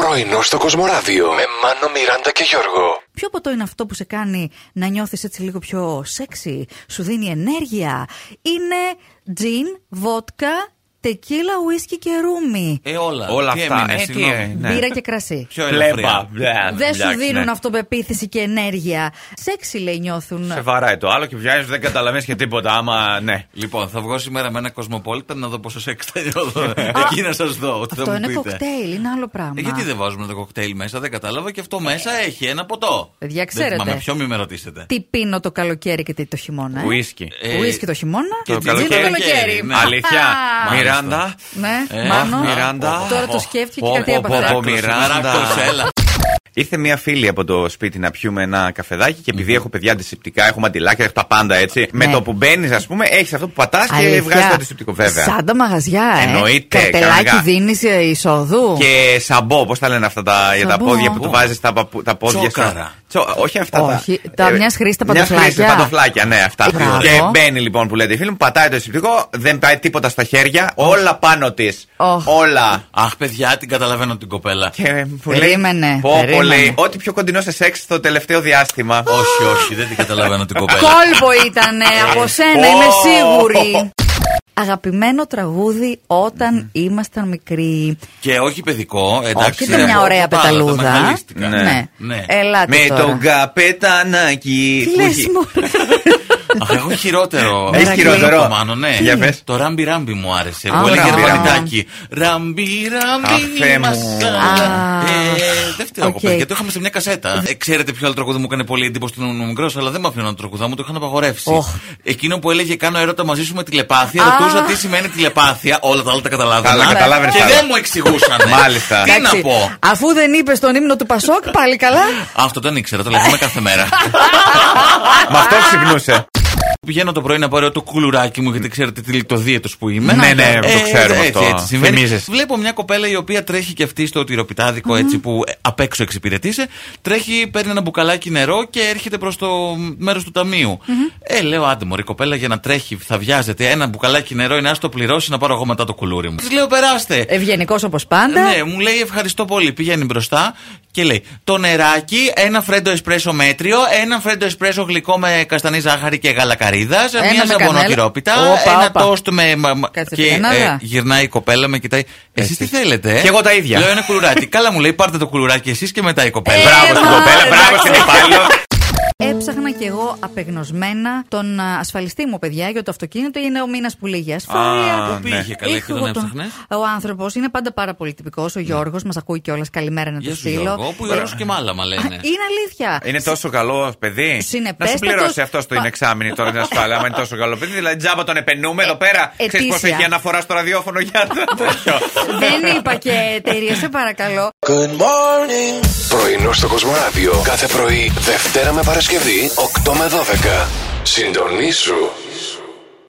Πρωινό στο Κοσμοράδιο με Μάνο, Μιράντα και Γιώργο. Ποιο ποτό είναι αυτό που σε κάνει να νιώθεις έτσι λίγο πιο σεξι, σου δίνει ενέργεια; Είναι τζιν, βότκα, τεκίλα, ουίσκι και ρούμι. Ε, όλα. Όλα Τι αυτά. έμεινε, Ε, τι, συγγνώμη. ε, ναι. Μπύρα και κρασί. Πιο Πλέμπα. ελαφριά. Μπλε, Δεν σου εντάξει, δίνουν ναι. αυτοπεποίθηση και ενέργεια. Σεξι λέει νιώθουν. Σε βαράει το άλλο και βγαίνει, δεν καταλαβαίνεις και τίποτα. Άμα ναι. Λοιπόν, θα βγω σήμερα με ένα κοσμοπόλιτα να δω πόσο σεξ θα νιώθω. Εκεί να σας δω. Τι θα Αυτό μου είναι πείτε. κοκτέιλ, είναι άλλο πράγμα. Ε, γιατί δεν βάζουμε το κοκτέιλ μέσα, δεν κατάλαβα και αυτό μέσα έχει ένα ποτό. Παιδιά, Δεν ξέρετε. θυμάμαι ποιο, μη με ρωτήσετε. Τι πίνω το καλοκαίρι και τι το χειμώνα. Ε; Ουίσκι. Ε, Ουίσκι το χειμώνα το τζιν καλοκαίρι. το καλοκαίρι. Ναι. Αλήθεια. Α, Μιράντα. Ναι, Ε, Μάνο. αχ, Μιράντα. Τώρα το σκέφτηκε και Πω, κάτι πω, από πω, αυτά. πω, Μιράντα. Μαράκος, έλα. Ήρθε μια φίλη από το σπίτι να πιούμε ένα καφεδάκι και επειδή έχω παιδιά αντισηπτικά, έχω μαντιλάκια, έχω τα πάντα έτσι. Με το που μπαίνεις, ας πούμε, έχεις αυτό που πατάς και Αλήθεια. βγάζεις το αντισηπτικό βέβαια. Σαν τα μαγαζιά, ε. Εννοείται, Καρτελάκι κανονικά. δίνεις εισόδου. Και σαμπό, πώς τα λένε αυτά τα, για τα Σαμπό. πόδια που του βάζεις τα, παπου- τα πόδια σου. Τσόκαρα. Τσο- όχι αυτά Όχι, τα. τα μιας χρήσης τα μιας χρήσης παντοφλάκια. παντοφλάκια, ναι, αυτά. Μπράβο. Και μπαίνει λοιπόν που λέτε η φίλη μου, πατάει το αισθητικό, δεν πάει τίποτα στα χέρια, όλα πάνω της. Οχ. Όλα. Αχ, παιδιά, την καταλαβαίνω την κοπέλα. Και μου λέει, Περίμενε, πω, πω, περίμενε. λέει, ό,τι πιο κοντινό σε σεξ το τελευταίο διάστημα. Όχι, όχι, δεν την καταλαβαίνω την κοπέλα. Κόλπο ήταν από σένα, Ω. είμαι σίγουρη. Αγαπημένο τραγούδι όταν ήμασταν μικροί. Και όχι παιδικό, εντάξει. Όχι, ήταν μια από ωραία τα άλλα, τα πεταλούδα. μεγαλίστικα. Ναι. Ναι. Ελάτε Με τώρα. τον καπετανάκι. Τι που λες έχει- μωρέ. Αχ, έχω χειρότερο. Έχεις χειρότερο; Το Μάνο, ναι. Για πες. Το ράμπι ράμπι μου άρεσε. Α, Πολύ ράμπι γερμανιτάκι. Ράμπι ράμπι Αχ, Θεέ μου. μασάλα. Α. Ε, Δεν φταίω εγώ, Οκ. παιδιά. Το είχαμε σε μια κασέτα. Ε, Ξέρετε ποιο άλλο τραγούδι μου έκανε πολύ εντύπωση όταν ήμουν μικρός, αλλά δεν με αφήνω να το τραγουδά μου, το είχαν απαγορεύσει. Οχ. Εκείνο που έλεγε Κάνω έρωτα μαζί σου με τηλεπάθεια, Α. ρωτούσα τι σημαίνει τηλεπάθεια. Όλα τα άλλα τα καταλάβαινα. Καλά, καταλάβαινες Και τα δεν άλλα. μου εξηγούσαν. Μάλιστα. Τι να Εντάξει, πω. Αφού δεν είπες τον ύμνο του Πασόκ, πάλι καλά. Αυτό δεν ήξερα, το λέγαμε κάθε μέρα. Με αυτό ξυπνούσε. Πηγαίνω το πρωί να πάρω το κουλουράκι μου, γιατί ξέρετε τι λιτοδίαιτος που είμαι. Ναι, ναι, το ξέρουμε έτσι, αυτό. Έτσι, συμβαίνει. Θυμίζεσαι. Βλέπω μια κοπέλα η οποία τρέχει και αυτή στο τυροπιτάδικο έτσι που ε, απ' έξω εξυπηρετήσε. Τρέχει, παίρνει ένα μπουκαλάκι νερό και έρχεται προς το μέρος του ταμειου Ε, λέω άντε μωρή κοπέλα για να τρέχει, θα βιάζεται. Ένα μπουκαλάκι νερό είναι, ας το πληρώσει να πάρω εγώ μετά το κουλούρι μου. Της λέω περάστε. Ευγενικός όπως πάντα. Ναι, μου λέει ευχαριστώ πολύ. Πηγαίνει μπροστά και λέει το νεράκι, ένα φρέντο εσπρέσο μέτριο, ένα φρέντο εσπρέσο γλυκό με καστανή ζάχαρη και γαλακαρίδας, Ένα μια με ζαμπονοτυρόπιτα, κανέλα. Όπα, ένα όπα. τόστ με. μα- μα- Κάτσε, και πηγαίναγα. γυρνάει η κοπέλα, με κοιτάει. Εσείς τι θέλετε, ε; Κι εγώ τα ίδια. Λέω ένα κουλουράκι. Καλά μου λέει, πάρτε το κουλουράκι εσείς και μετά η κοπέλα. Ε, Μπράβο στην μα, κοπέλα, μπράβο εντάξει. στην υπάλληλο. Έψαχνα κι εγώ απεγνωσμένα τον α, ασφαλιστή μου, παιδιά, για το αυτοκίνητο. Είναι ο μήνας που λέγει ασφάλεια. Α, Πού ναι. πήγε καλά και Είχα τον εγώ τον- έψαχνες; Ο άνθρωπος είναι πάντα πάρα πολύ τυπικός. Ο Γιώργος μας ακούει κιόλας. Καλημέρα να Γεια το σου στείλω. Γιώργο, που Γιώργος και μάλαμα Α, λένε. Είναι αλήθεια. Είναι τόσο καλό παιδί. Να σου Συνεπέστατος. πληρώσει αυτό το Πα- εξάμεινο τώρα την ασφάλεια. Άμα είναι τόσο καλό παιδί. Δηλαδή τζάμπα τον επενούμε εδώ πέρα. Ε, Ξέρεις πώ ετήσια. έχει αναφορά στο ραδιόφωνο για το τέτοιο. Δεν είπα και εταιρεία, σε παρακαλώ. Πρωινό στο Κοσμοράδιο κάθε πρωί, Δευτέρα με Παρασκευή, 8 με 12. Συντονίσου